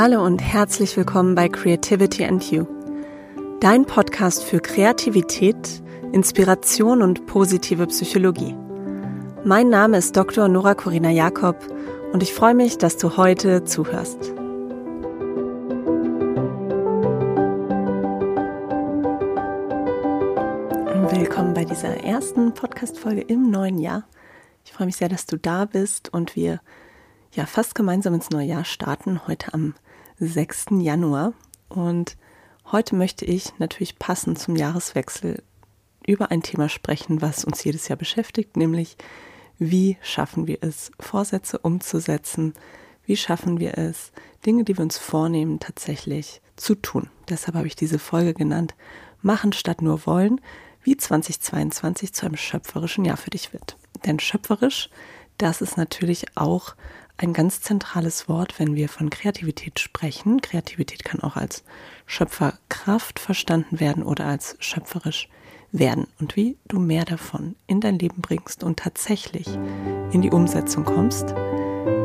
Hallo und herzlich willkommen bei Creativity and You, dein Podcast für Kreativität, Inspiration und positive Psychologie. Mein Name ist Dr. Nora Corina Jakob und ich freue mich, dass du heute zuhörst. Willkommen bei dieser ersten Podcast-Folge im neuen Jahr. Ich freue mich sehr, dass du da bist und wir ja fast gemeinsam ins neue Jahr starten, heute am 6. Januar. Und heute möchte ich natürlich passend zum Jahreswechsel über ein Thema sprechen, was uns jedes Jahr beschäftigt, nämlich wie schaffen wir es, Vorsätze umzusetzen, wie schaffen wir es, Dinge, die wir uns vornehmen, tatsächlich zu tun. Deshalb habe ich diese Folge genannt, Machen statt nur wollen, wie 2022 zu einem schöpferischen Jahr für dich wird. Denn schöpferisch, das ist natürlich auch ein ganz zentrales Wort, wenn wir von Kreativität sprechen. Kreativität kann auch als Schöpferkraft verstanden werden oder als schöpferisch werden und wie du mehr davon in dein Leben bringst und tatsächlich in die Umsetzung kommst.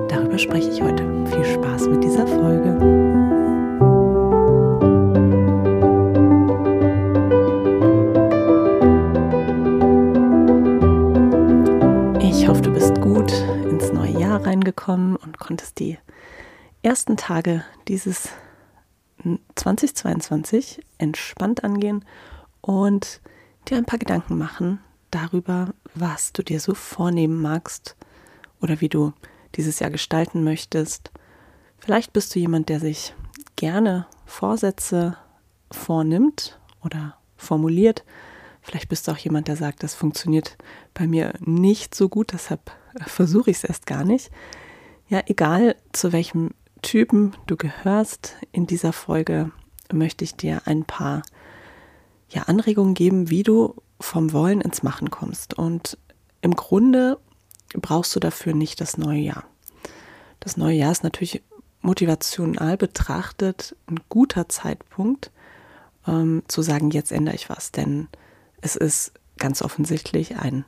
Darüber spreche ich heute. Viel Spaß mit dieser Folge. Reingekommen und konntest die ersten Tage dieses 2022 entspannt angehen und dir ein paar Gedanken machen darüber, was du dir so vornehmen magst oder wie du dieses Jahr gestalten möchtest. Vielleicht bist du jemand, der sich gerne Vorsätze vornimmt oder formuliert. Vielleicht bist du auch jemand, der sagt, das funktioniert bei mir nicht so gut, deshalb versuche ich es erst gar nicht. Ja, egal zu welchem Typen du gehörst, in dieser Folge möchte ich dir ein paar ja, Anregungen geben, wie du vom Wollen ins Machen kommst. Und im Grunde brauchst du dafür nicht das neue Jahr. Das neue Jahr ist natürlich motivational betrachtet ein guter Zeitpunkt, ähm, zu sagen, jetzt ändere ich was. Denn es ist ganz offensichtlich ein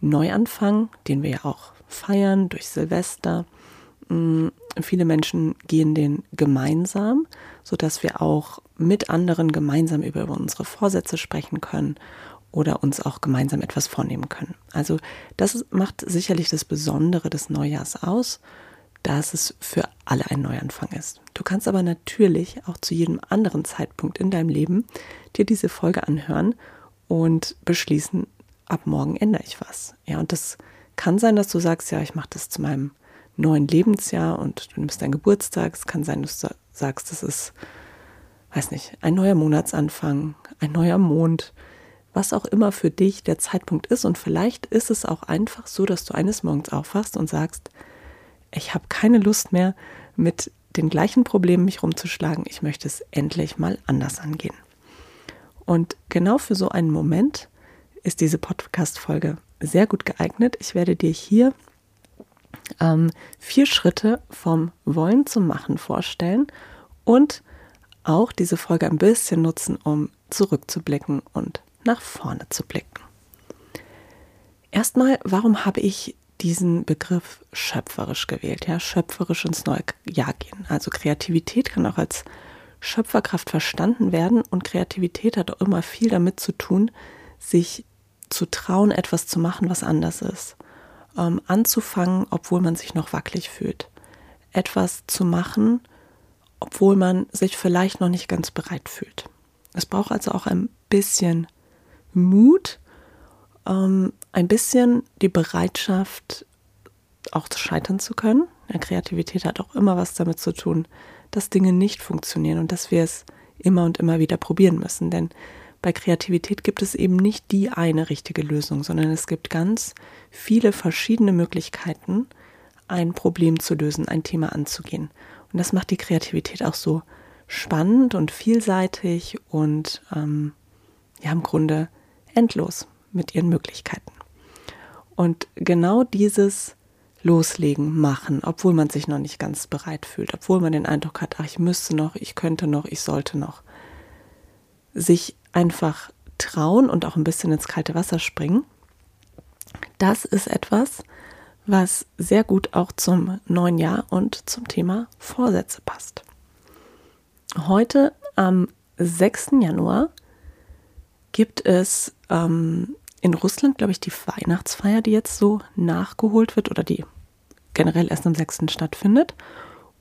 Neuanfang, den wir ja auch feiern durch Silvester. Mm, viele Menschen gehen den gemeinsam, sodass wir auch mit anderen gemeinsam über unsere Vorsätze sprechen können oder uns auch gemeinsam etwas vornehmen können. Also das macht sicherlich das Besondere des Neujahrs aus, dass es für alle ein Neuanfang ist. Du kannst aber natürlich auch zu jedem anderen Zeitpunkt in deinem Leben dir diese Folge anhören und beschließen, ab morgen ändere ich was. Ja, und das kann sein, dass du sagst, ja, ich mache das zu meinem neuen Lebensjahr und du nimmst deinen Geburtstag. Es kann sein, dass du sagst, das ist, weiß nicht, ein neuer Monatsanfang, ein neuer Mond, was auch immer für dich der Zeitpunkt ist. Und vielleicht ist es auch einfach so, dass du eines Morgens aufwachst und sagst, ich habe keine Lust mehr, mit den gleichen Problemen mich rumzuschlagen. Ich möchte es endlich mal anders angehen. Und genau für so einen Moment ist diese Podcast-Folge sehr gut geeignet. Ich werde dir hier ähm, vier Schritte vom Wollen zum Machen vorstellen und auch diese Folge ein bisschen nutzen, um zurückzublicken und nach vorne zu blicken. Erstmal, warum habe ich diesen Begriff schöpferisch gewählt? Ja, schöpferisch ins neue Jahr gehen. Also Kreativität kann auch als Schöpferkraft verstanden werden und Kreativität hat auch immer viel damit zu tun, sich zu trauen, etwas zu machen, was anders ist. Ähm, anzufangen, obwohl man sich noch wackelig fühlt. Etwas zu machen, obwohl man sich vielleicht noch nicht ganz bereit fühlt. Es braucht also auch ein bisschen Mut, ähm, ein bisschen die Bereitschaft, auch scheitern zu können. Ja, Kreativität hat auch immer was damit zu tun, dass Dinge nicht funktionieren und dass wir es immer und immer wieder probieren müssen. Denn bei Kreativität gibt es eben nicht die eine richtige Lösung, sondern es gibt ganz viele verschiedene Möglichkeiten, ein Problem zu lösen, ein Thema anzugehen. Und das macht die Kreativität auch so spannend und vielseitig und ähm, ja im Grunde endlos mit ihren Möglichkeiten. Und genau dieses Loslegen machen, obwohl man sich noch nicht ganz bereit fühlt, obwohl man den Eindruck hat, ach, ich müsste noch, ich könnte noch, ich sollte noch. Sich einfach trauen und auch ein bisschen ins kalte Wasser springen. Das ist etwas, was sehr gut auch zum neuen Jahr und zum Thema Vorsätze passt. heute am 6. Januar gibt es ähm, in Russland, glaube ich, die Weihnachtsfeier, die jetzt so nachgeholt wird oder die generell erst am 6. stattfindet.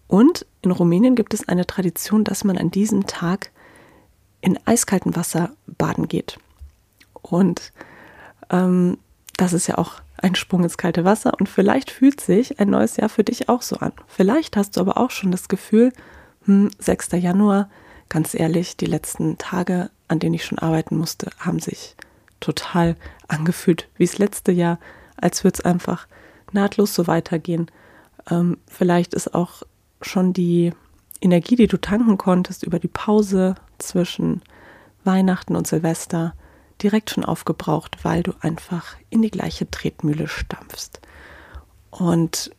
Und in Rumänien gibt es eine Tradition, dass man an diesem Tag in eiskaltem Wasser baden geht. Und ähm, das ist ja auch ein Sprung ins kalte Wasser. Und vielleicht fühlt sich ein neues Jahr für dich auch so an. Vielleicht hast du aber auch schon das Gefühl, hm, 6. Januar, ganz ehrlich, die letzten Tage, an denen ich schon arbeiten musste, haben sich total angefühlt wie das letzte Jahr, als würde es einfach nahtlos so weitergehen. Ähm, vielleicht ist auch schon die Energie, die du tanken konntest über die Pause zwischen Weihnachten und Silvester, direkt schon aufgebraucht, weil du einfach in die gleiche Tretmühle stampfst. Und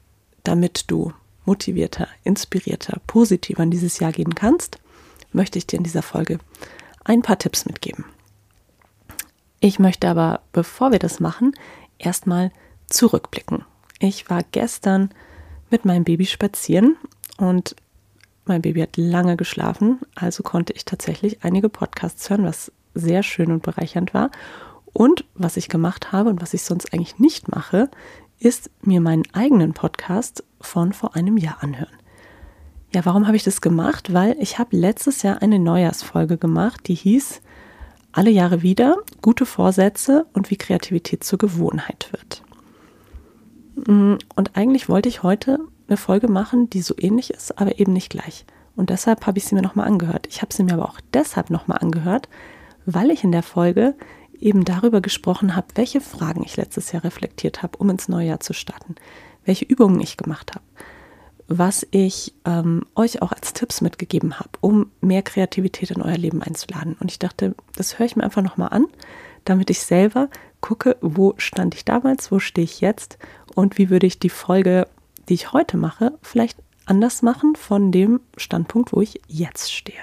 damit du motivierter, inspirierter, positiver in dieses Jahr gehen kannst, möchte ich dir in dieser Folge ein paar Tipps mitgeben. Ich möchte aber, bevor wir das machen, erstmal zurückblicken. Ich war gestern mit meinem Baby spazieren und mein Baby hat lange geschlafen, also konnte ich tatsächlich einige Podcasts hören, was sehr schön und bereichernd war. Und was ich gemacht habe und was ich sonst eigentlich nicht mache, ist mir meinen eigenen Podcast von vor einem Jahr anhören. Ja, warum habe ich das gemacht? Weil ich habe letztes Jahr eine Neujahrsfolge gemacht, die hieß alle Jahre wieder, gute Vorsätze und wie Kreativität zur Gewohnheit wird. Mm, und eigentlich wollte ich heute eine Folge machen, die so ähnlich ist, aber eben nicht gleich. Und deshalb habe ich sie mir nochmal angehört. Ich habe sie mir aber auch deshalb nochmal angehört, weil ich in der Folge eben darüber gesprochen habe, welche Fragen ich letztes Jahr reflektiert habe, um ins neue Jahr zu starten, welche Übungen ich gemacht habe, was ich ähm, euch auch als Tipps mitgegeben habe, um mehr Kreativität in euer Leben einzuladen. Und ich dachte, das höre ich mir einfach nochmal an, damit ich selber gucke, wo stand ich damals, wo stehe ich jetzt und wie würde ich die Folge, die ich heute mache, vielleicht anders machen von dem Standpunkt, wo ich jetzt stehe.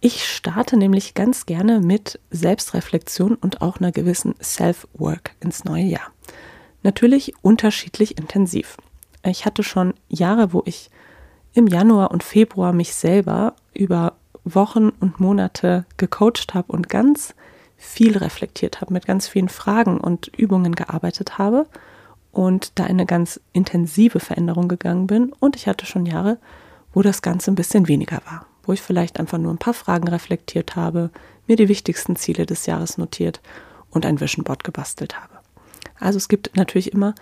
Ich starte nämlich ganz gerne mit Selbstreflexion und auch einer gewissen Self-Work ins neue Jahr. Natürlich unterschiedlich intensiv. Ich hatte schon Jahre, wo ich im Januar und Februar mich selber über Wochen und Monate gecoacht habe und ganz viel reflektiert habe, mit ganz vielen Fragen und Übungen gearbeitet habe und da in eine ganz intensive Veränderung gegangen bin. Und ich hatte schon Jahre, wo das Ganze ein bisschen weniger war, wo ich vielleicht einfach nur ein paar Fragen reflektiert habe, mir die wichtigsten Ziele des Jahres notiert und ein Vision Board gebastelt habe. Also es gibt natürlich immer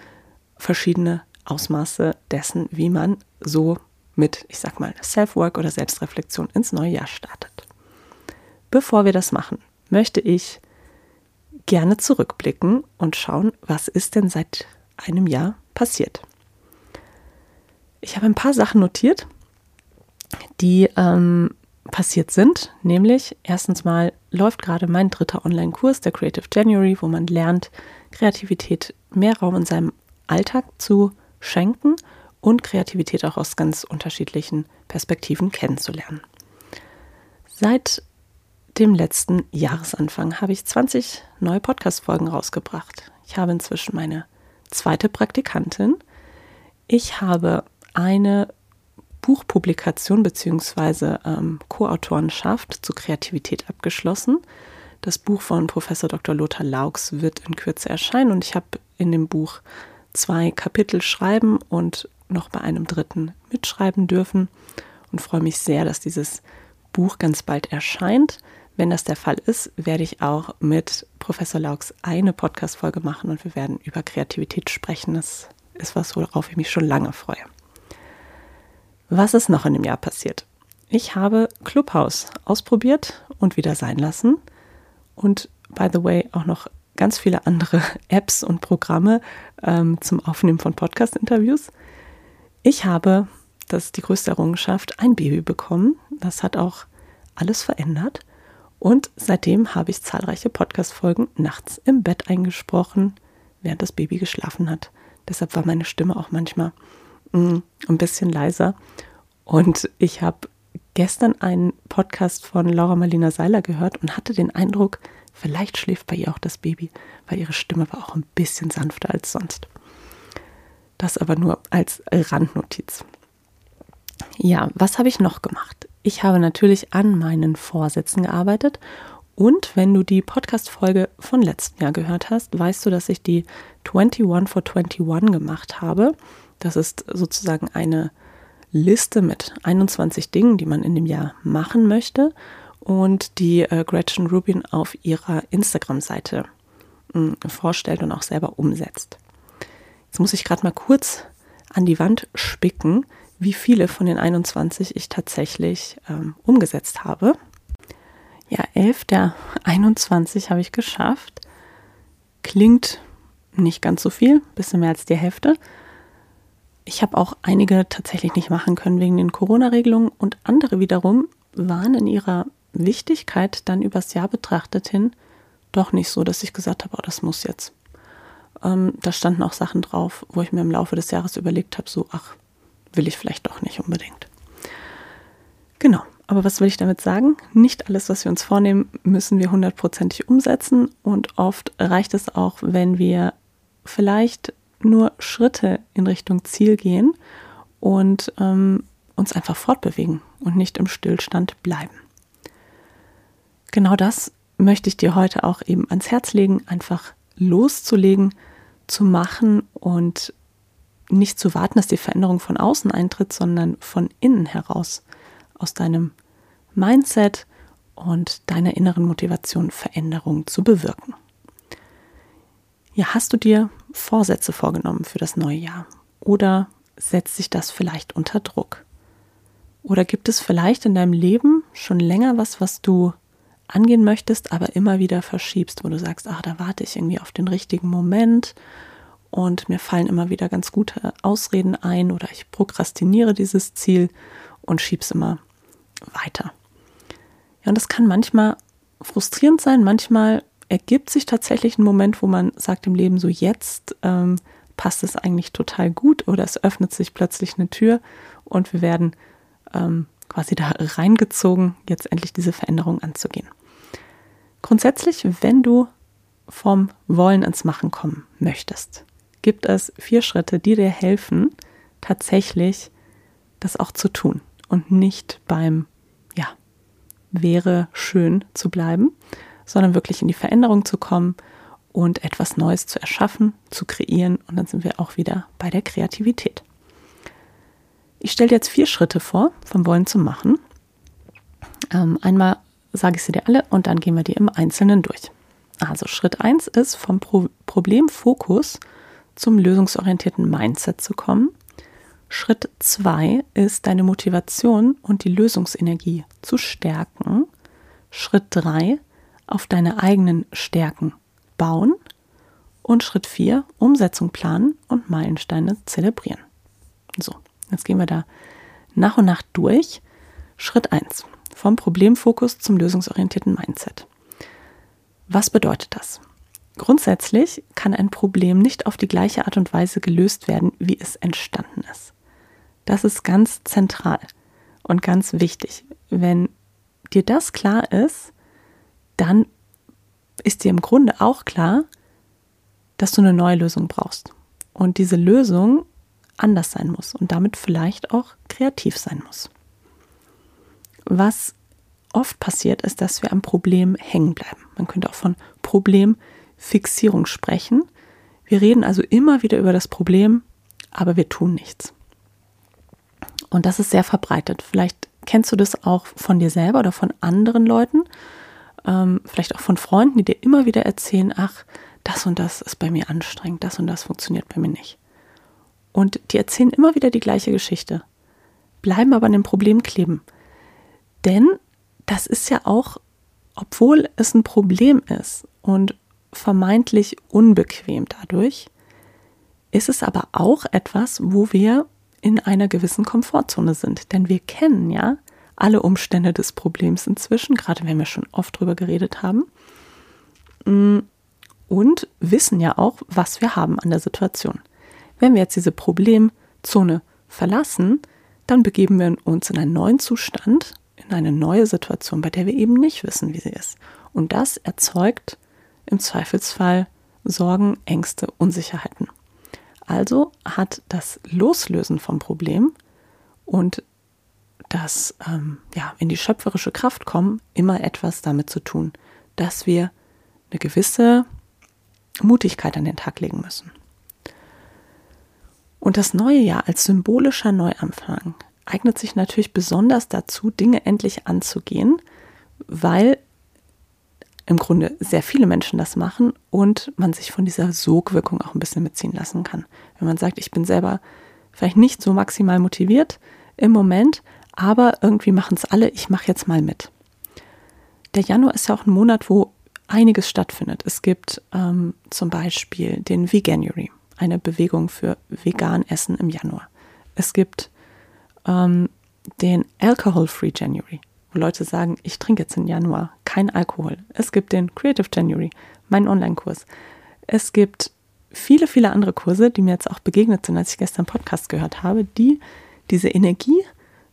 verschiedene Ausmaße dessen, wie man so mit, ich sag mal, Self-Work oder Selbstreflexion ins neue Jahr startet. Bevor wir das machen, möchte ich gerne zurückblicken und schauen, was ist denn seit einem Jahr passiert. Ich habe ein paar Sachen notiert, die ähm, passiert sind. Nämlich erstens mal läuft gerade mein dritter Online-Kurs, der Creative January, wo man lernt, Kreativität mehr Raum in seinem Alltag zu schenken und Kreativität auch aus ganz unterschiedlichen Perspektiven kennenzulernen. Seit dem letzten Jahresanfang habe ich 20 neue Podcast-Folgen rausgebracht. Ich habe inzwischen meine zweite Praktikantin. Ich habe eine Buchpublikation bzw. Ähm, Co-Autorenschaft zu Kreativität abgeschlossen. Das Buch von Professor Dr. Lothar Laux wird in Kürze erscheinen und ich habe in dem Buch zwei Kapitel schreiben und noch bei einem dritten mitschreiben dürfen und freue mich sehr, dass dieses Buch ganz bald erscheint. Wenn das der Fall ist, werde ich auch mit Professor Laux eine Podcast-Folge machen und wir werden über Kreativität sprechen. Das ist was, worauf ich mich schon lange freue. Was ist noch in dem Jahr passiert? Ich habe Clubhouse ausprobiert und wieder sein lassen und by the way auch noch ganz viele andere Apps und Programme ähm, zum Aufnehmen von Podcast-Interviews. Ich habe, das ist die größte Errungenschaft, ein Baby bekommen. Das hat auch alles verändert. Und seitdem habe ich zahlreiche Podcast-Folgen nachts im Bett eingesprochen, während das Baby geschlafen hat. Deshalb war meine Stimme auch manchmal mm, ein bisschen leiser. Und ich habe gestern einen Podcast von Laura Marlina Seiler gehört und hatte den Eindruck, vielleicht schläft bei ihr auch das Baby, weil ihre Stimme war auch ein bisschen sanfter als sonst. Das aber nur als Randnotiz. Ja, was habe ich noch gemacht? Ich habe natürlich an meinen Vorsätzen gearbeitet und wenn du die Podcast-Folge von letztem Jahr gehört hast, weißt du, dass ich die 21 for 21 gemacht habe. Das ist sozusagen eine Liste mit 21 Dingen, die man in dem Jahr machen möchte und die äh, Gretchen Rubin auf ihrer Instagram-Seite äh, vorstellt und auch selber umsetzt. Jetzt muss ich gerade mal kurz an die Wand spicken, wie viele von den 21 ich tatsächlich ähm, umgesetzt habe. Ja, 11 der 21 habe ich geschafft. Klingt nicht ganz so viel, bisschen mehr als die Hälfte. Ich habe auch einige tatsächlich nicht machen können wegen den Corona-Regelungen und andere wiederum waren in ihrer Wichtigkeit dann übers Jahr betrachtet hin doch nicht so, dass ich gesagt habe, oh, das muss jetzt. Ähm, da standen auch Sachen drauf, wo ich mir im Laufe des Jahres überlegt habe, so, ach, will ich vielleicht doch nicht unbedingt. Genau. Aber was will ich damit sagen? Nicht alles, was wir uns vornehmen, müssen wir hundertprozentig umsetzen. Und oft reicht es auch, wenn wir vielleicht nur Schritte in Richtung Ziel gehen und ähm, uns einfach fortbewegen und nicht im Stillstand bleiben. Genau das möchte ich dir heute auch eben ans Herz legen, einfach loszulegen, zu machen und nicht zu warten, dass die Veränderung von außen eintritt, sondern von innen heraus aus deinem Mindset und deiner inneren Motivation Veränderungen zu bewirken. Ja, hast du dir Vorsätze vorgenommen für das neue Jahr? Oder setzt sich das vielleicht unter Druck? Oder gibt es vielleicht in deinem Leben schon länger was, was du angehen möchtest, aber immer wieder verschiebst, wo du sagst, ach, da warte ich irgendwie auf den richtigen Moment und mir fallen immer wieder ganz gute Ausreden ein oder ich prokrastiniere dieses Ziel und schieb's immer weiter. Ja, und das kann manchmal frustrierend sein, manchmal ergibt sich tatsächlich ein Moment, wo man sagt im Leben so, jetzt ähm, passt es eigentlich total gut oder es öffnet sich plötzlich eine Tür und wir werden ähm, quasi da reingezogen, jetzt endlich diese Veränderung anzugehen. Grundsätzlich, wenn du vom Wollen ins Machen kommen möchtest, gibt es vier Schritte, die dir helfen, tatsächlich das auch zu tun und nicht beim, ja, wäre schön zu bleiben, sondern wirklich in die Veränderung zu kommen und etwas Neues zu erschaffen, zu kreieren. Und dann sind wir auch wieder bei der Kreativität. Ich stelle dir jetzt vier Schritte vor, vom Wollen zum Machen. Ähm, einmal sage ich sie dir alle und dann gehen wir die im Einzelnen durch. Also Schritt 1 ist, vom Pro Problemfokus zum lösungsorientierten Mindset zu kommen. Schritt 2 ist, deine Motivation und die Lösungsenergie zu stärken. Schritt 3, auf deine eigenen Stärken bauen. Und Schritt 4, Umsetzung planen und Meilensteine zelebrieren. So, jetzt gehen wir da nach und nach durch. Schritt 1, vom Problemfokus zum lösungsorientierten Mindset. Was bedeutet das? Grundsätzlich kann ein Problem nicht auf die gleiche Art und Weise gelöst werden, wie es entstanden ist. Das ist ganz zentral und ganz wichtig. Wenn dir das klar ist, dann ist dir im Grunde auch klar, dass du eine neue Lösung brauchst. Und diese Lösung anders sein muss und damit vielleicht auch kreativ sein muss. Was oft passiert, ist, dass wir am Problem hängen bleiben. Man könnte auch von Problemfixierung sprechen. Wir reden also immer wieder über das Problem, aber wir tun nichts. Und das ist sehr verbreitet. Vielleicht kennst du das auch von dir selber oder von anderen Leuten, ähm, vielleicht auch von Freunden, die dir immer wieder erzählen, ach, das und das ist bei mir anstrengend, das und das funktioniert bei mir nicht. Und die erzählen immer wieder die gleiche Geschichte, bleiben aber an dem Problem kleben. Denn das ist ja auch, obwohl es ein Problem ist und vermeintlich unbequem dadurch, ist es aber auch etwas, wo wir in einer gewissen Komfortzone sind. Denn wir kennen ja alle Umstände des Problems inzwischen, gerade wenn wir schon oft drüber geredet haben. Mm, und wissen ja auch, was wir haben an der Situation. Wenn wir jetzt diese Problemzone verlassen, dann begeben wir uns in einen neuen Zustand, in eine neue Situation, bei der wir eben nicht wissen, wie sie ist. Und das erzeugt im Zweifelsfall Sorgen, Ängste, Unsicherheiten. Also hat das Loslösen vom Problem und das ähm, ja, in die schöpferische Kraft kommen, immer etwas damit zu tun, dass wir eine gewisse Mutigkeit an den Tag legen müssen. Und das neue Jahr als symbolischer Neuanfang eignet sich natürlich besonders dazu, Dinge endlich anzugehen, weil im Grunde sehr viele Menschen das machen und man sich von dieser Sogwirkung auch ein bisschen mitziehen lassen kann. Wenn man sagt, ich bin selber vielleicht nicht so maximal motiviert im Moment, aber irgendwie machen es alle, ich mache jetzt mal mit. Der Januar ist ja auch ein Monat, wo einiges stattfindet. Es gibt ähm, zum Beispiel den Veganuary, eine Bewegung für vegan Essen im Januar. Es gibt ähm, den Alcohol-Free January, wo Leute sagen, ich trinke jetzt im Januar kein Alkohol. Es gibt den Creative January, meinen Online-Kurs. Es gibt viele, viele andere Kurse, die mir jetzt auch begegnet sind, als ich gestern Podcast gehört habe, die diese Energie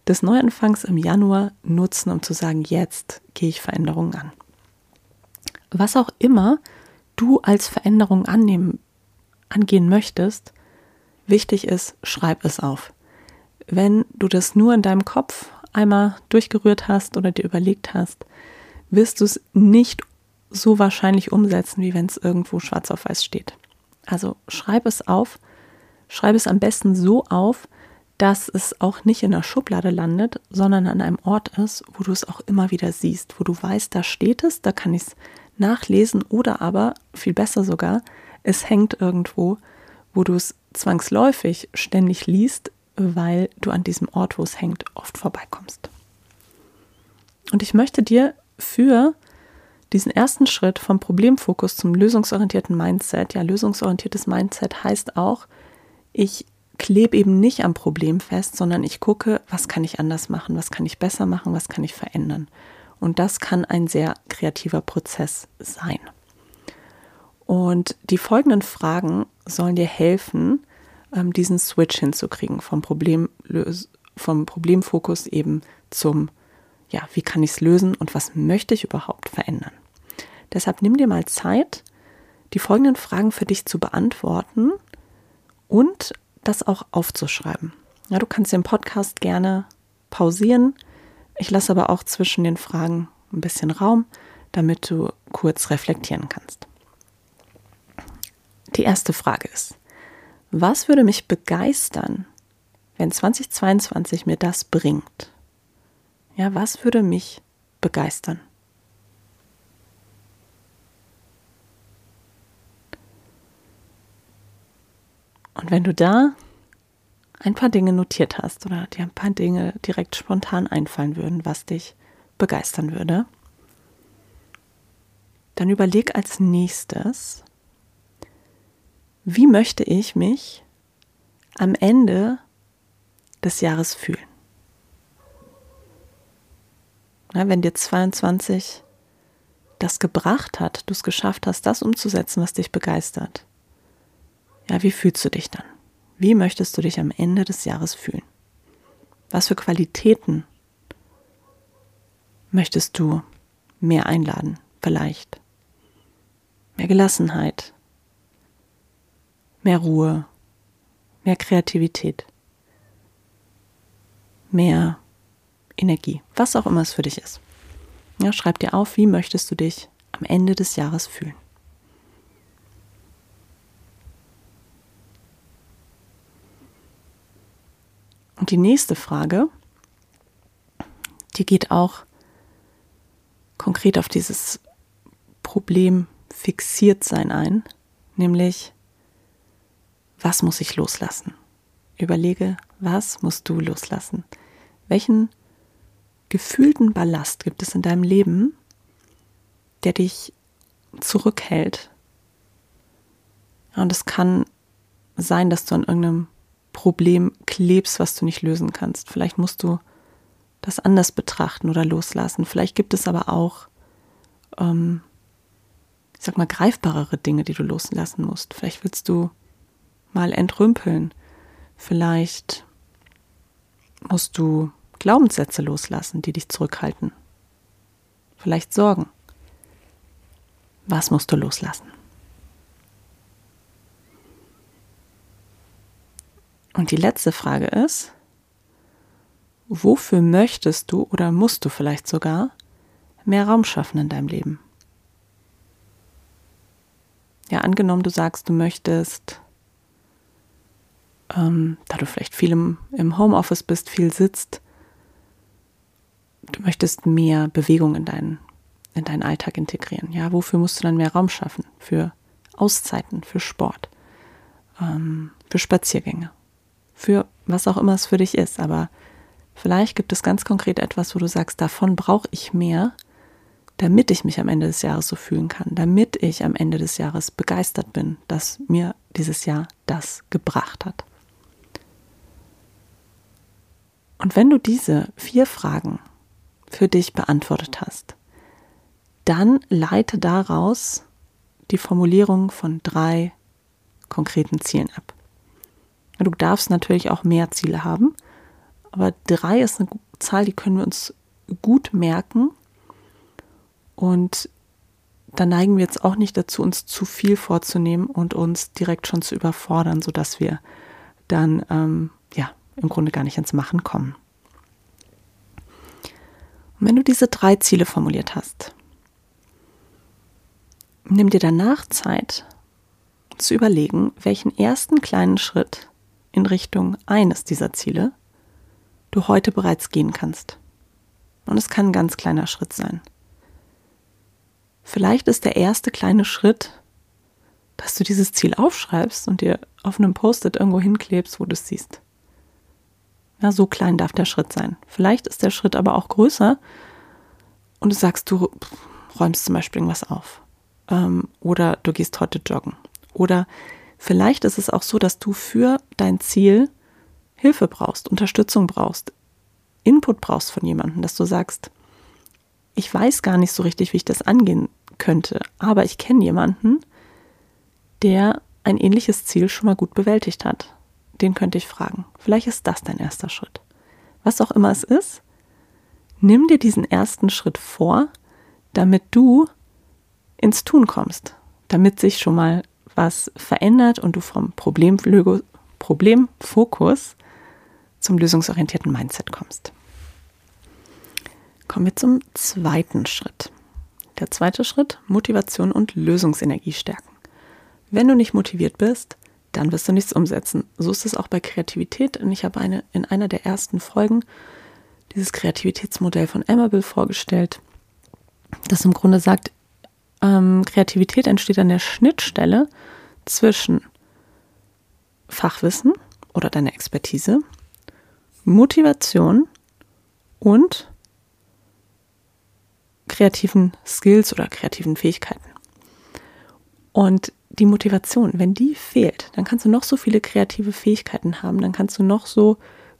des Neuanfangs im Januar nutzen, um zu sagen, jetzt gehe ich Veränderungen an. Was auch immer du als Veränderung annehmen, angehen möchtest, wichtig ist, schreib es auf. Wenn du das nur in deinem Kopf einmal durchgerührt hast oder dir überlegt hast, wirst du es nicht so wahrscheinlich umsetzen, wie wenn es irgendwo schwarz auf weiß steht. Also schreib es auf, schreib es am besten so auf, dass es auch nicht in der Schublade landet, sondern an einem Ort ist, wo du es auch immer wieder siehst, wo du weißt, da steht es, da kann ich es nachlesen oder aber, viel besser sogar, es hängt irgendwo, wo du es zwangsläufig ständig liest, weil du an diesem Ort, wo es hängt, oft vorbeikommst. Und ich möchte dir für diesen ersten Schritt vom Problemfokus zum lösungsorientierten Mindset, ja, lösungsorientiertes Mindset heißt auch, ich klebe eben nicht am Problem fest, sondern ich gucke, was kann ich anders machen, was kann ich besser machen, was kann ich verändern. Und das kann ein sehr kreativer Prozess sein. Und die folgenden Fragen sollen dir helfen, ähm, diesen Switch hinzukriegen vom, Problem, vom Problemfokus eben zum, ja, wie kann ich es lösen und was möchte ich überhaupt verändern. Deshalb nimm dir mal Zeit, die folgenden Fragen für dich zu beantworten und das auch aufzuschreiben. Ja, du kannst den Podcast gerne pausieren. Ich lasse aber auch zwischen den Fragen ein bisschen Raum, damit du kurz reflektieren kannst. Die erste Frage ist, was würde mich begeistern, wenn 2022 mir das bringt? Ja, was würde mich begeistern? Und wenn du da ein paar Dinge notiert hast oder dir ein paar Dinge direkt spontan einfallen würden, was dich begeistern würde, dann überleg als nächstes, wie möchte ich mich am Ende des Jahres fühlen? Ja, wenn dir 22 das gebracht hat, du es geschafft hast, das umzusetzen, was dich begeistert, ja, wie fühlst du dich dann? Wie möchtest du dich am Ende des Jahres fühlen? Was für Qualitäten möchtest du mehr einladen, vielleicht? Mehr Gelassenheit, mehr Ruhe, mehr Kreativität, mehr Energie, was auch immer es für dich ist. Ja, schreib dir auf, wie möchtest du dich am Ende des Jahres fühlen. Und die nächste Frage, die geht auch konkret auf dieses Problem fixiert sein ein, nämlich was muss ich loslassen? Überlege, was musst du loslassen? Welchen gefühlten Ballast gibt es in deinem Leben, der dich zurückhält? Und es kann sein, dass du an irgendeinem Problem klebst, was du nicht lösen kannst. Vielleicht musst du das anders betrachten oder loslassen. Vielleicht gibt es aber auch, ähm, ich sag mal, greifbarere Dinge, die du loslassen musst. Vielleicht willst du mal entrümpeln. Vielleicht musst du Glaubenssätze loslassen, die dich zurückhalten. Vielleicht Sorgen. Was musst du loslassen? Und die letzte Frage ist, wofür möchtest du oder musst du vielleicht sogar mehr Raum schaffen in deinem Leben? Ja, angenommen, du sagst, du möchtest, ähm, da du vielleicht viel im, im Homeoffice bist, viel sitzt, du möchtest mehr Bewegung in deinen, in deinen Alltag integrieren. Ja, wofür musst du dann mehr Raum schaffen? Für Auszeiten, für Sport, ähm, für Spaziergänge, für was auch immer es für dich ist. Aber vielleicht gibt es ganz konkret etwas, wo du sagst, davon brauche ich mehr, damit ich mich am Ende des Jahres so fühlen kann, damit ich am Ende des Jahres begeistert bin, dass mir dieses Jahr das gebracht hat. Und wenn du diese vier Fragen für dich beantwortet hast, dann leite daraus die Formulierung von drei konkreten Zielen ab. Du darfst natürlich auch mehr Ziele haben, aber drei ist eine Zahl, die können wir uns gut merken und da neigen wir jetzt auch nicht dazu, uns zu viel vorzunehmen und uns direkt schon zu überfordern, sodass wir dann ähm, ja im Grunde gar nicht ins Machen kommen. Und wenn du diese drei Ziele formuliert hast, nimm dir danach Zeit zu überlegen, welchen ersten kleinen Schritt in Richtung eines dieser Ziele du heute bereits gehen kannst. Und es kann ein ganz kleiner Schritt sein. Vielleicht ist der erste kleine Schritt, dass du dieses Ziel aufschreibst und dir auf einem Post-it irgendwo hinklebst, wo du es siehst. Ja, so klein darf der Schritt sein. Vielleicht ist der Schritt aber auch größer und du sagst, du räumst zum Beispiel irgendwas auf. Ähm, oder du gehst heute joggen. Oder vielleicht ist es auch so, dass du für dein Ziel Hilfe brauchst, Unterstützung brauchst, Input brauchst von jemandem, dass du sagst, ich weiß gar nicht so richtig, wie ich das angehen könnte, aber ich kenne jemanden, der ein ähnliches Ziel schon mal gut bewältigt hat. Den könnte ich fragen. Vielleicht ist das dein erster Schritt. Was auch immer es ist, nimm dir diesen ersten Schritt vor, damit du ins Tun kommst, damit sich schon mal was verändert und du vom Problemfokus zum lösungsorientierten Mindset kommst. Kommen wir zum zweiten Schritt. Der zweite Schritt, Motivation und Lösungsenergie stärken. Wenn du nicht motiviert bist, dann wirst du nichts umsetzen. So ist es auch bei Kreativität. Und ich habe eine, in einer der ersten Folgen dieses Kreativitätsmodell von Amable vorgestellt, das im Grunde sagt, ähm, Kreativität entsteht an der Schnittstelle zwischen Fachwissen oder deiner Expertise, Motivation und kreativen Skills oder kreativen Fähigkeiten. Und die Motivation, wenn die fehlt, dann kannst du noch so viele kreative Fähigkeiten haben, dann kannst du noch so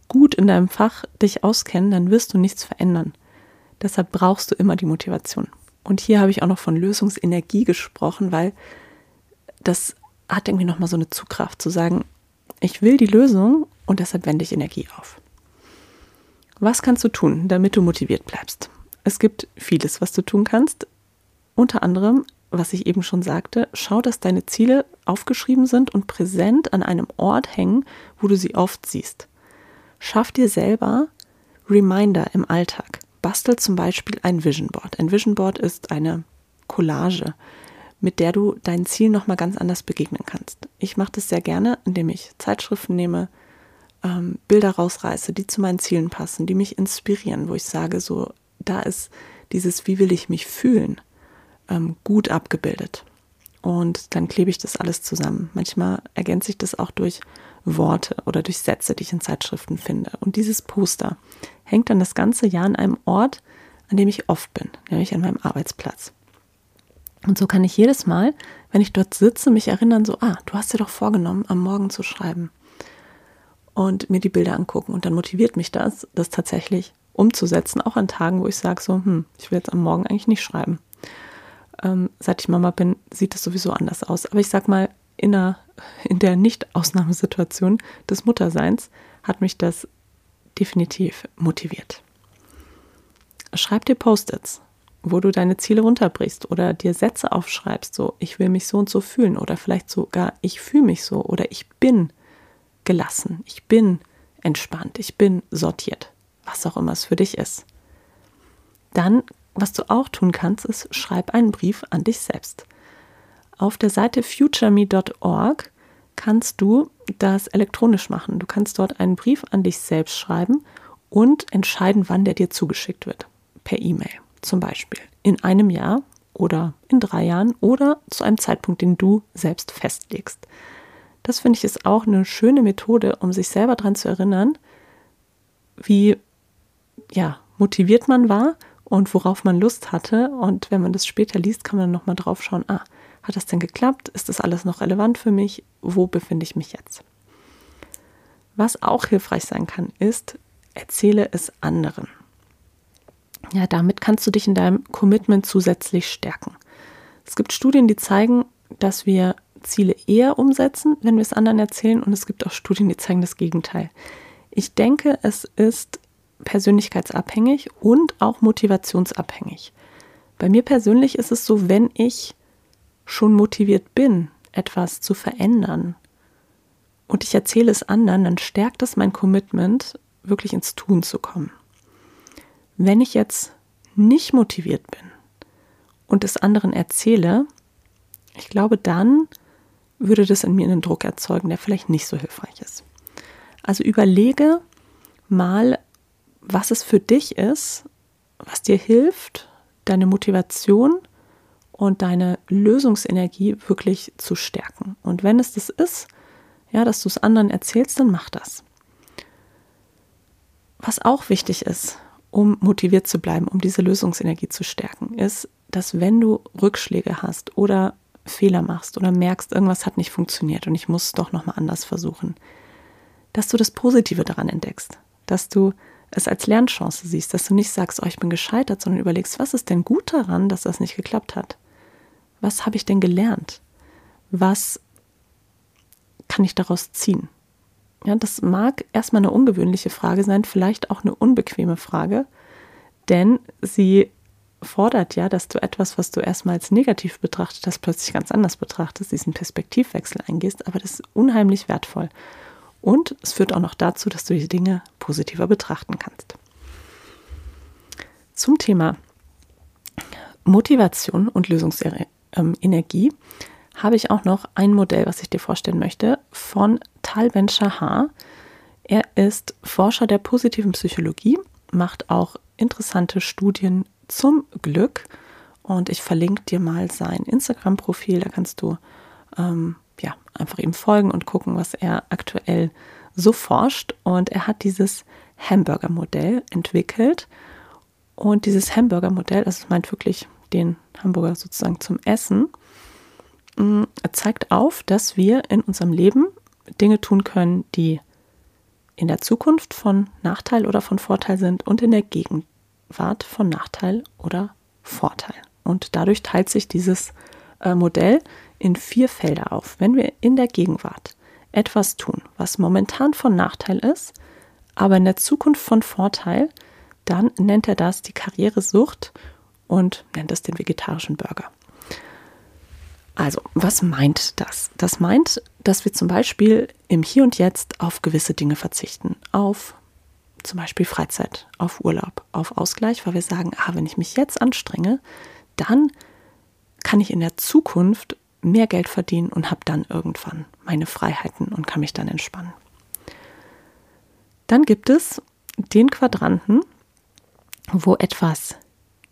gut in deinem Fach dich auskennen, dann wirst du nichts verändern. Deshalb brauchst du immer die Motivation. Und hier habe ich auch noch von Lösungsenergie gesprochen, weil das hat irgendwie nochmal so eine Zugkraft zu sagen, ich will die Lösung und deshalb wende ich Energie auf. Was kannst du tun, damit du motiviert bleibst? Es gibt vieles, was du tun kannst. Unter anderem, was ich eben schon sagte, schau, dass deine Ziele aufgeschrieben sind und präsent an einem Ort hängen, wo du sie oft siehst. Schaff dir selber Reminder im Alltag. Bastel zum Beispiel ein Vision Board. Ein Vision Board ist eine Collage, mit der du deinen Zielen nochmal ganz anders begegnen kannst. Ich mache das sehr gerne, indem ich Zeitschriften nehme, ähm, Bilder rausreiße, die zu meinen Zielen passen, die mich inspirieren, wo ich sage, so, da ist dieses, wie will ich mich fühlen, ähm, gut abgebildet. Und dann klebe ich das alles zusammen. Manchmal ergänze ich das auch durch Worte oder durch Sätze, die ich in Zeitschriften finde. Und dieses Poster hängt dann das ganze Jahr an einem Ort, an dem ich oft bin, nämlich an meinem Arbeitsplatz. Und so kann ich jedes Mal, wenn ich dort sitze, mich erinnern, so, ah, du hast dir doch vorgenommen, am Morgen zu schreiben. Und mir die Bilder angucken. Und dann motiviert mich das, das tatsächlich umzusetzen, auch an Tagen, wo ich sage, so, hm, ich will jetzt am Morgen eigentlich nicht schreiben. Ähm, seit ich Mama bin, sieht es sowieso anders aus. Aber ich sag mal, in der, in der Nicht-Ausnahmesituation des Mutterseins hat mich das definitiv motiviert. Schreib dir Post-its, wo du deine Ziele runterbrichst oder dir Sätze aufschreibst, so ich will mich so und so fühlen oder vielleicht sogar ich fühle mich so oder ich bin gelassen, ich bin entspannt, ich bin sortiert. was auch immer es für dich ist. Dann, was du auch tun kannst, ist, schreib einen Brief an dich selbst. Auf der Seite futureme.org kannst du das elektronisch machen. Du kannst dort einen Brief an dich selbst schreiben und entscheiden, wann der dir zugeschickt wird. Per E-Mail zum Beispiel. In einem Jahr oder in drei Jahren oder zu einem Zeitpunkt, den du selbst festlegst. Das finde ich ist auch eine schöne Methode, um sich selber daran zu erinnern, wie ja, motiviert man war und worauf man Lust hatte. Und wenn man das später liest, kann man nochmal drauf schauen, ah, hat das denn geklappt? Ist das alles noch relevant für mich? Wo befinde ich mich jetzt? Was auch hilfreich sein kann, ist, erzähle es anderen. Ja, damit kannst du dich in deinem Commitment zusätzlich stärken. Es gibt Studien, die zeigen, dass wir Ziele eher umsetzen, wenn wir es anderen erzählen, und es gibt auch Studien, die zeigen das Gegenteil. Ich denke, es ist persönlichkeitsabhängig und auch motivationsabhängig. Bei mir persönlich ist es so, wenn ich schon motiviert bin, etwas zu verändern und ich erzähle es anderen, dann stärkt es mein Commitment, wirklich ins Tun zu kommen. Wenn ich jetzt nicht motiviert bin und es anderen erzähle, ich glaube, dann würde das in mir einen Druck erzeugen, der vielleicht nicht so hilfreich ist. Also überlege mal, was es für dich ist, was dir hilft, deine Motivation und deine Lösungsenergie wirklich zu stärken. Und wenn es das ist, ja, dass du es anderen erzählst, dann mach das. Was auch wichtig ist, um motiviert zu bleiben, um diese Lösungsenergie zu stärken, ist, dass wenn du Rückschläge hast oder Fehler machst oder merkst, irgendwas hat nicht funktioniert und ich muss es doch nochmal anders versuchen, dass du das Positive daran entdeckst, dass du es als Lernchance siehst, dass du nicht sagst, oh, ich bin gescheitert, sondern überlegst, was ist denn gut daran, dass das nicht geklappt hat? Was habe ich denn gelernt? Was kann ich daraus ziehen? Ja, das mag erstmal eine ungewöhnliche Frage sein, vielleicht auch eine unbequeme Frage, denn sie fordert ja, dass du etwas, was du erstmal als negativ betrachtet hast, plötzlich ganz anders betrachtest, diesen Perspektivwechsel eingehst, aber das ist unheimlich wertvoll. Und es führt auch noch dazu, dass du die Dinge positiver betrachten kannst. Zum Thema Motivation und Lösungsenergie ähm, habe ich auch noch ein Modell, was ich dir vorstellen möchte, von Tal Ben Shahar. Er ist Forscher der positiven Psychologie, macht auch interessante Studien zum Glück und ich verlinke dir mal sein Instagram-Profil, da kannst du ähm, ja, einfach ihm folgen und gucken, was er aktuell so forscht. Und er hat dieses Hamburger-Modell entwickelt. Und dieses Hamburger-Modell, also es meint wirklich den Hamburger sozusagen zum Essen, mm, zeigt auf, dass wir in unserem Leben Dinge tun können, die in der Zukunft von Nachteil oder von Vorteil sind und in der Gegenwart von Nachteil oder Vorteil. Und dadurch teilt sich dieses äh, Modell in vier Felder auf. Wenn wir in der Gegenwart etwas tun, was momentan von Nachteil ist, aber in der Zukunft von Vorteil, dann nennt er das die Karrieresucht und nennt es den vegetarischen Burger. Also, was meint das? Das meint, dass wir zum Beispiel im Hier und Jetzt auf gewisse Dinge verzichten. Auf zum Beispiel Freizeit, auf Urlaub, auf Ausgleich, weil wir sagen, ah, wenn ich mich jetzt anstrenge, dann kann ich in der Zukunft mehr Geld verdienen und habe dann irgendwann meine Freiheiten und kann mich dann entspannen. Dann gibt es den Quadranten, wo etwas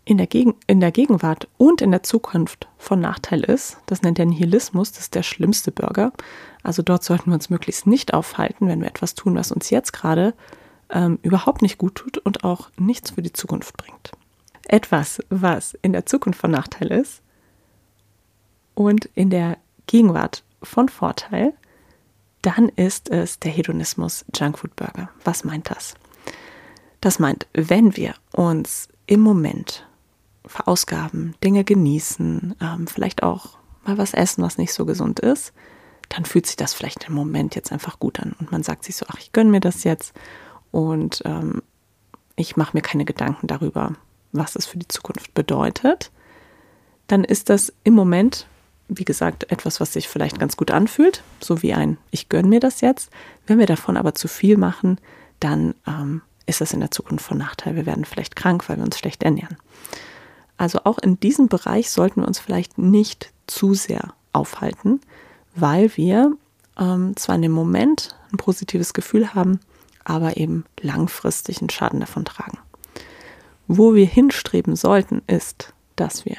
in der, Gegen in der Gegenwart und in der Zukunft von Nachteil ist. Das nennt er Nihilismus, das ist der schlimmste Bürger. Also dort sollten wir uns möglichst nicht aufhalten, wenn wir etwas tun, was uns jetzt gerade ähm, überhaupt nicht gut tut und auch nichts für die Zukunft bringt. Etwas, was in der Zukunft von Nachteil ist, und in der Gegenwart von Vorteil, dann ist es der Hedonismus Junkfood Burger. Was meint das? Das meint, wenn wir uns im Moment verausgaben, Dinge genießen, ähm, vielleicht auch mal was essen, was nicht so gesund ist, dann fühlt sich das vielleicht im Moment jetzt einfach gut an. Und man sagt sich so, ach, ich gönne mir das jetzt und ähm, ich mache mir keine Gedanken darüber, was es für die Zukunft bedeutet. Dann ist das im Moment wie gesagt, etwas, was sich vielleicht ganz gut anfühlt, so wie ein Ich gönne mir das jetzt. Wenn wir davon aber zu viel machen, dann ähm, ist das in der Zukunft von Nachteil. Wir werden vielleicht krank, weil wir uns schlecht ernähren. Also auch in diesem Bereich sollten wir uns vielleicht nicht zu sehr aufhalten, weil wir ähm, zwar in dem Moment ein positives Gefühl haben, aber eben langfristig einen Schaden davon tragen. Wo wir hinstreben sollten, ist, dass wir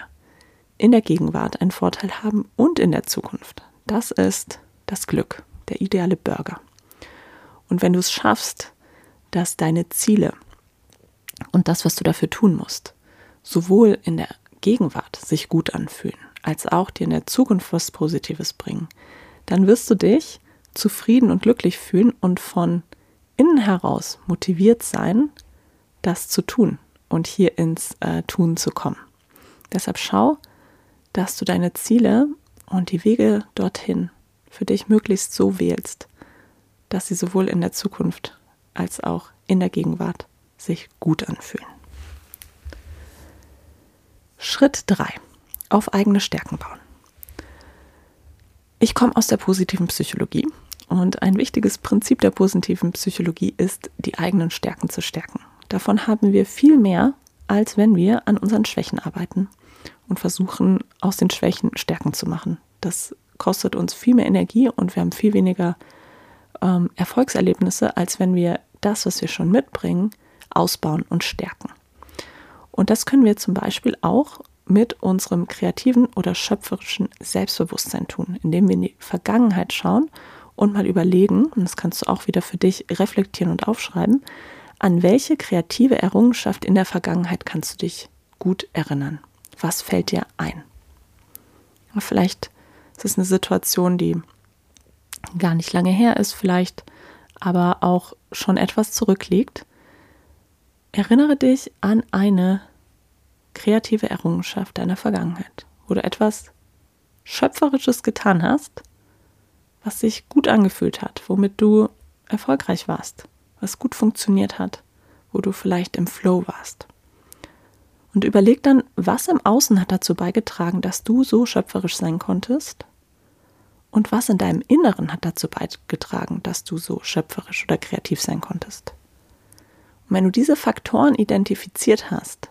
in der Gegenwart einen Vorteil haben und in der Zukunft. Das ist das Glück, der ideale Burger. Und wenn du es schaffst, dass deine Ziele und das, was du dafür tun musst, sowohl in der Gegenwart sich gut anfühlen, als auch dir in der Zukunft was Positives bringen, dann wirst du dich zufrieden und glücklich fühlen und von innen heraus motiviert sein, das zu tun und hier ins äh, Tun zu kommen. Deshalb schau, dass du deine Ziele und die Wege dorthin für dich möglichst so wählst, dass sie sowohl in der Zukunft als auch in der Gegenwart sich gut anfühlen. Schritt 3. Auf eigene Stärken bauen. Ich komme aus der positiven Psychologie und ein wichtiges Prinzip der positiven Psychologie ist, die eigenen Stärken zu stärken. Davon haben wir viel mehr, als wenn wir an unseren Schwächen arbeiten und versuchen, aus den Schwächen Stärken zu machen. Das kostet uns viel mehr Energie und wir haben viel weniger ähm, Erfolgserlebnisse, als wenn wir das, was wir schon mitbringen, ausbauen und stärken. Und das können wir zum Beispiel auch mit unserem kreativen oder schöpferischen Selbstbewusstsein tun, indem wir in die Vergangenheit schauen und mal überlegen, und das kannst du auch wieder für dich reflektieren und aufschreiben, an welche kreative Errungenschaft in der Vergangenheit kannst du dich gut erinnern? Was fällt dir ein? Vielleicht ist es eine Situation, die gar nicht lange her ist, vielleicht aber auch schon etwas zurückliegt. Erinnere dich an eine kreative Errungenschaft deiner Vergangenheit, wo du etwas Schöpferisches getan hast, was sich gut angefühlt hat, womit du erfolgreich warst, was gut funktioniert hat, wo du vielleicht im Flow warst. Und überleg dann, was im Außen hat dazu beigetragen, dass du so schöpferisch sein konntest und was in deinem Inneren hat dazu beigetragen, dass du so schöpferisch oder kreativ sein konntest. Und wenn du diese Faktoren identifiziert hast,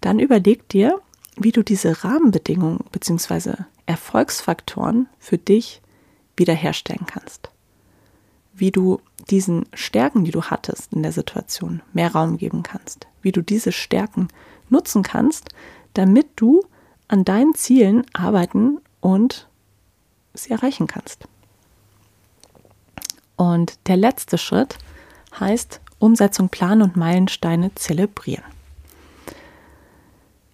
dann überleg dir, wie du diese Rahmenbedingungen bzw. Erfolgsfaktoren für dich wiederherstellen kannst. Wie du diesen Stärken, die du hattest in der Situation, mehr Raum geben kannst. Wie du diese Stärken nutzen kannst, damit du an deinen Zielen arbeiten und sie erreichen kannst. Und der letzte Schritt heißt Umsetzung planen und Meilensteine zelebrieren.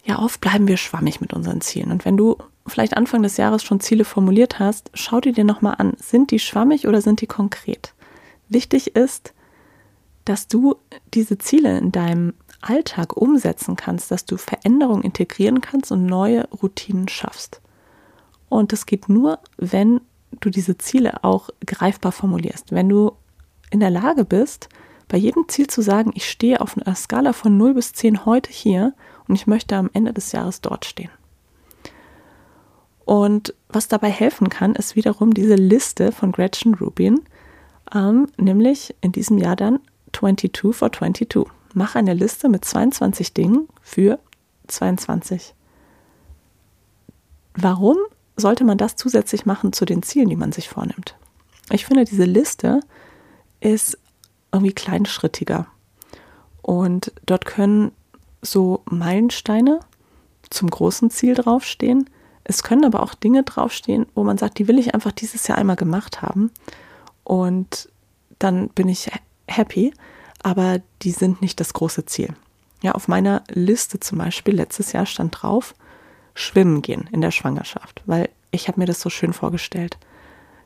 Ja, oft bleiben wir schwammig mit unseren Zielen. Und wenn du vielleicht Anfang des Jahres schon Ziele formuliert hast, schau dir dir nochmal an, sind die schwammig oder sind die konkret? Wichtig ist, dass du diese Ziele in deinem Alltag umsetzen kannst, dass du Veränderungen integrieren kannst und neue Routinen schaffst. Und das geht nur, wenn du diese Ziele auch greifbar formulierst. Wenn du in der Lage bist, bei jedem Ziel zu sagen, ich stehe auf einer Skala von 0 bis 10 heute hier und ich möchte am Ende des Jahres dort stehen. Und was dabei helfen kann, ist wiederum diese Liste von Gretchen Rubin, ähm, nämlich in diesem Jahr dann 22 for 22. Mach eine Liste mit 22 Dingen für 22. Warum sollte man das zusätzlich machen zu den Zielen, die man sich vornimmt? Ich finde, diese Liste ist irgendwie kleinschrittiger. Und dort können so Meilensteine zum großen Ziel draufstehen, es können aber auch Dinge draufstehen, wo man sagt, die will ich einfach dieses Jahr einmal gemacht haben. Und dann bin ich happy, aber die sind nicht das große Ziel. Ja, auf meiner Liste zum Beispiel letztes Jahr stand drauf, schwimmen gehen in der Schwangerschaft, weil ich habe mir das so schön vorgestellt,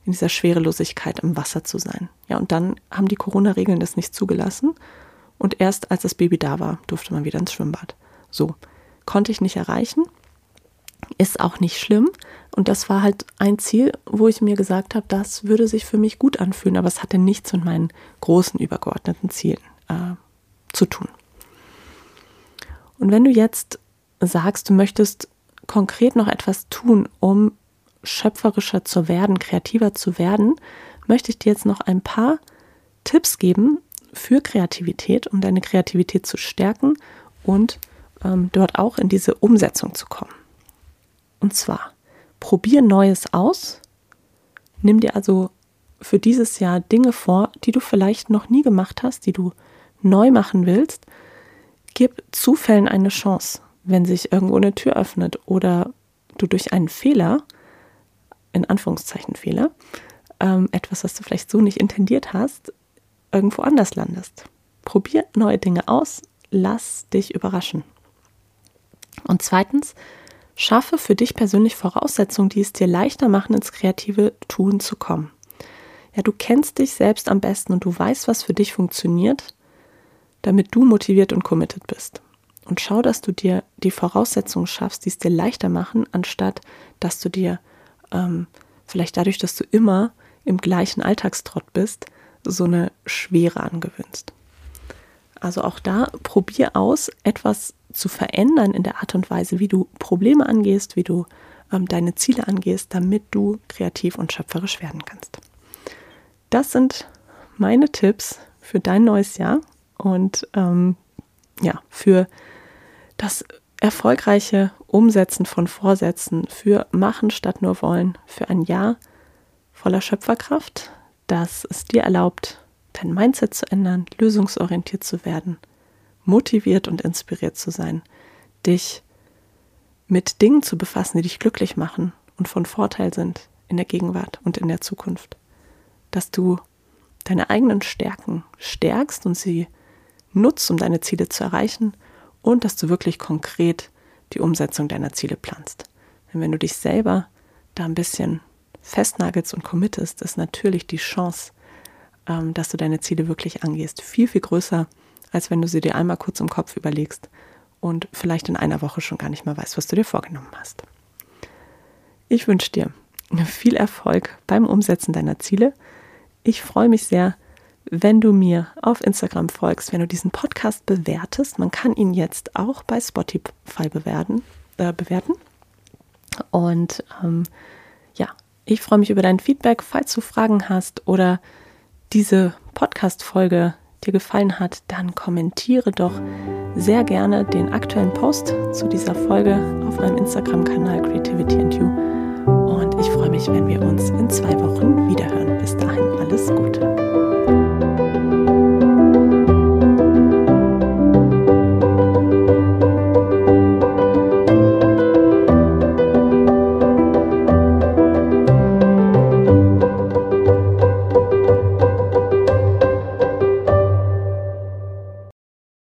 in dieser Schwerelosigkeit im Wasser zu sein. Ja, und dann haben die Corona-Regeln das nicht zugelassen und erst als das Baby da war, durfte man wieder ins Schwimmbad. So, konnte ich nicht erreichen, ist auch nicht schlimm. Und das war halt ein Ziel, wo ich mir gesagt habe, das würde sich für mich gut anfühlen, aber es hatte nichts mit meinen großen übergeordneten Zielen äh, zu tun. Und wenn du jetzt sagst, du möchtest konkret noch etwas tun, um schöpferischer zu werden, kreativer zu werden, möchte ich dir jetzt noch ein paar Tipps geben für Kreativität, um deine Kreativität zu stärken und ähm, dort auch in diese Umsetzung zu kommen. Und zwar, probier Neues aus. Nimm dir also für dieses Jahr Dinge vor, die du vielleicht noch nie gemacht hast, die du neu machen willst. Gib Zufällen eine Chance, wenn sich irgendwo eine Tür öffnet oder du durch einen Fehler, in Anführungszeichen Fehler, ähm, etwas, was du vielleicht so nicht intendiert hast, irgendwo anders landest. Probier neue Dinge aus, lass dich überraschen. Und zweitens, schaffe für dich persönlich Voraussetzungen, die es dir leichter machen, ins kreative Tun zu kommen. Ja, du kennst dich selbst am besten und du weißt, was für dich funktioniert, damit du motiviert und committed bist. Und schau, dass du dir die Voraussetzungen schaffst, die es dir leichter machen, anstatt dass du dir ähm, vielleicht dadurch, dass du immer im gleichen Alltagstrott bist, so eine Schwere angewöhnst. Also auch da probier aus, etwas zu verändern in der Art und Weise, wie du Probleme angehst, wie du ähm, deine Ziele angehst, damit du kreativ und schöpferisch werden kannst. Das sind meine Tipps für dein neues Jahr und ähm, ja, für das erfolgreiche Umsetzen von Vorsätzen, für Machen statt nur Wollen, für ein Jahr voller Schöpferkraft, das es dir erlaubt, dein Mindset zu ändern, lösungsorientiert zu werden, motiviert und inspiriert zu sein, dich mit Dingen zu befassen, die dich glücklich machen und von Vorteil sind in der Gegenwart und in der Zukunft. Dass du deine eigenen Stärken stärkst und sie nutzt, um deine Ziele zu erreichen und dass du wirklich konkret die Umsetzung deiner Ziele planst. Denn wenn du dich selber da ein bisschen festnagelst und committest, ist natürlich die Chance, ähm, dass du deine Ziele wirklich angehst, viel, viel größer, als wenn du sie dir einmal kurz im Kopf überlegst und vielleicht in einer Woche schon gar nicht mehr weißt, was du dir vorgenommen hast. Ich wünsche dir viel Erfolg beim Umsetzen deiner Ziele. Ich freue mich sehr, wenn du mir auf Instagram folgst, wenn du diesen Podcast bewertest. Man kann ihn jetzt auch bei Spotify bewerten. Äh, bewerten. Und ähm, ja, ich freue mich über dein Feedback, falls du Fragen hast oder diese Podcast-Folge dir gefallen hat, dann kommentiere doch sehr gerne den aktuellen Post zu dieser Folge auf meinem Instagram-Kanal Creativity and You. Und ich freue mich, wenn wir uns in zwei Wochen wiederhören. Bis dahin alles Gute.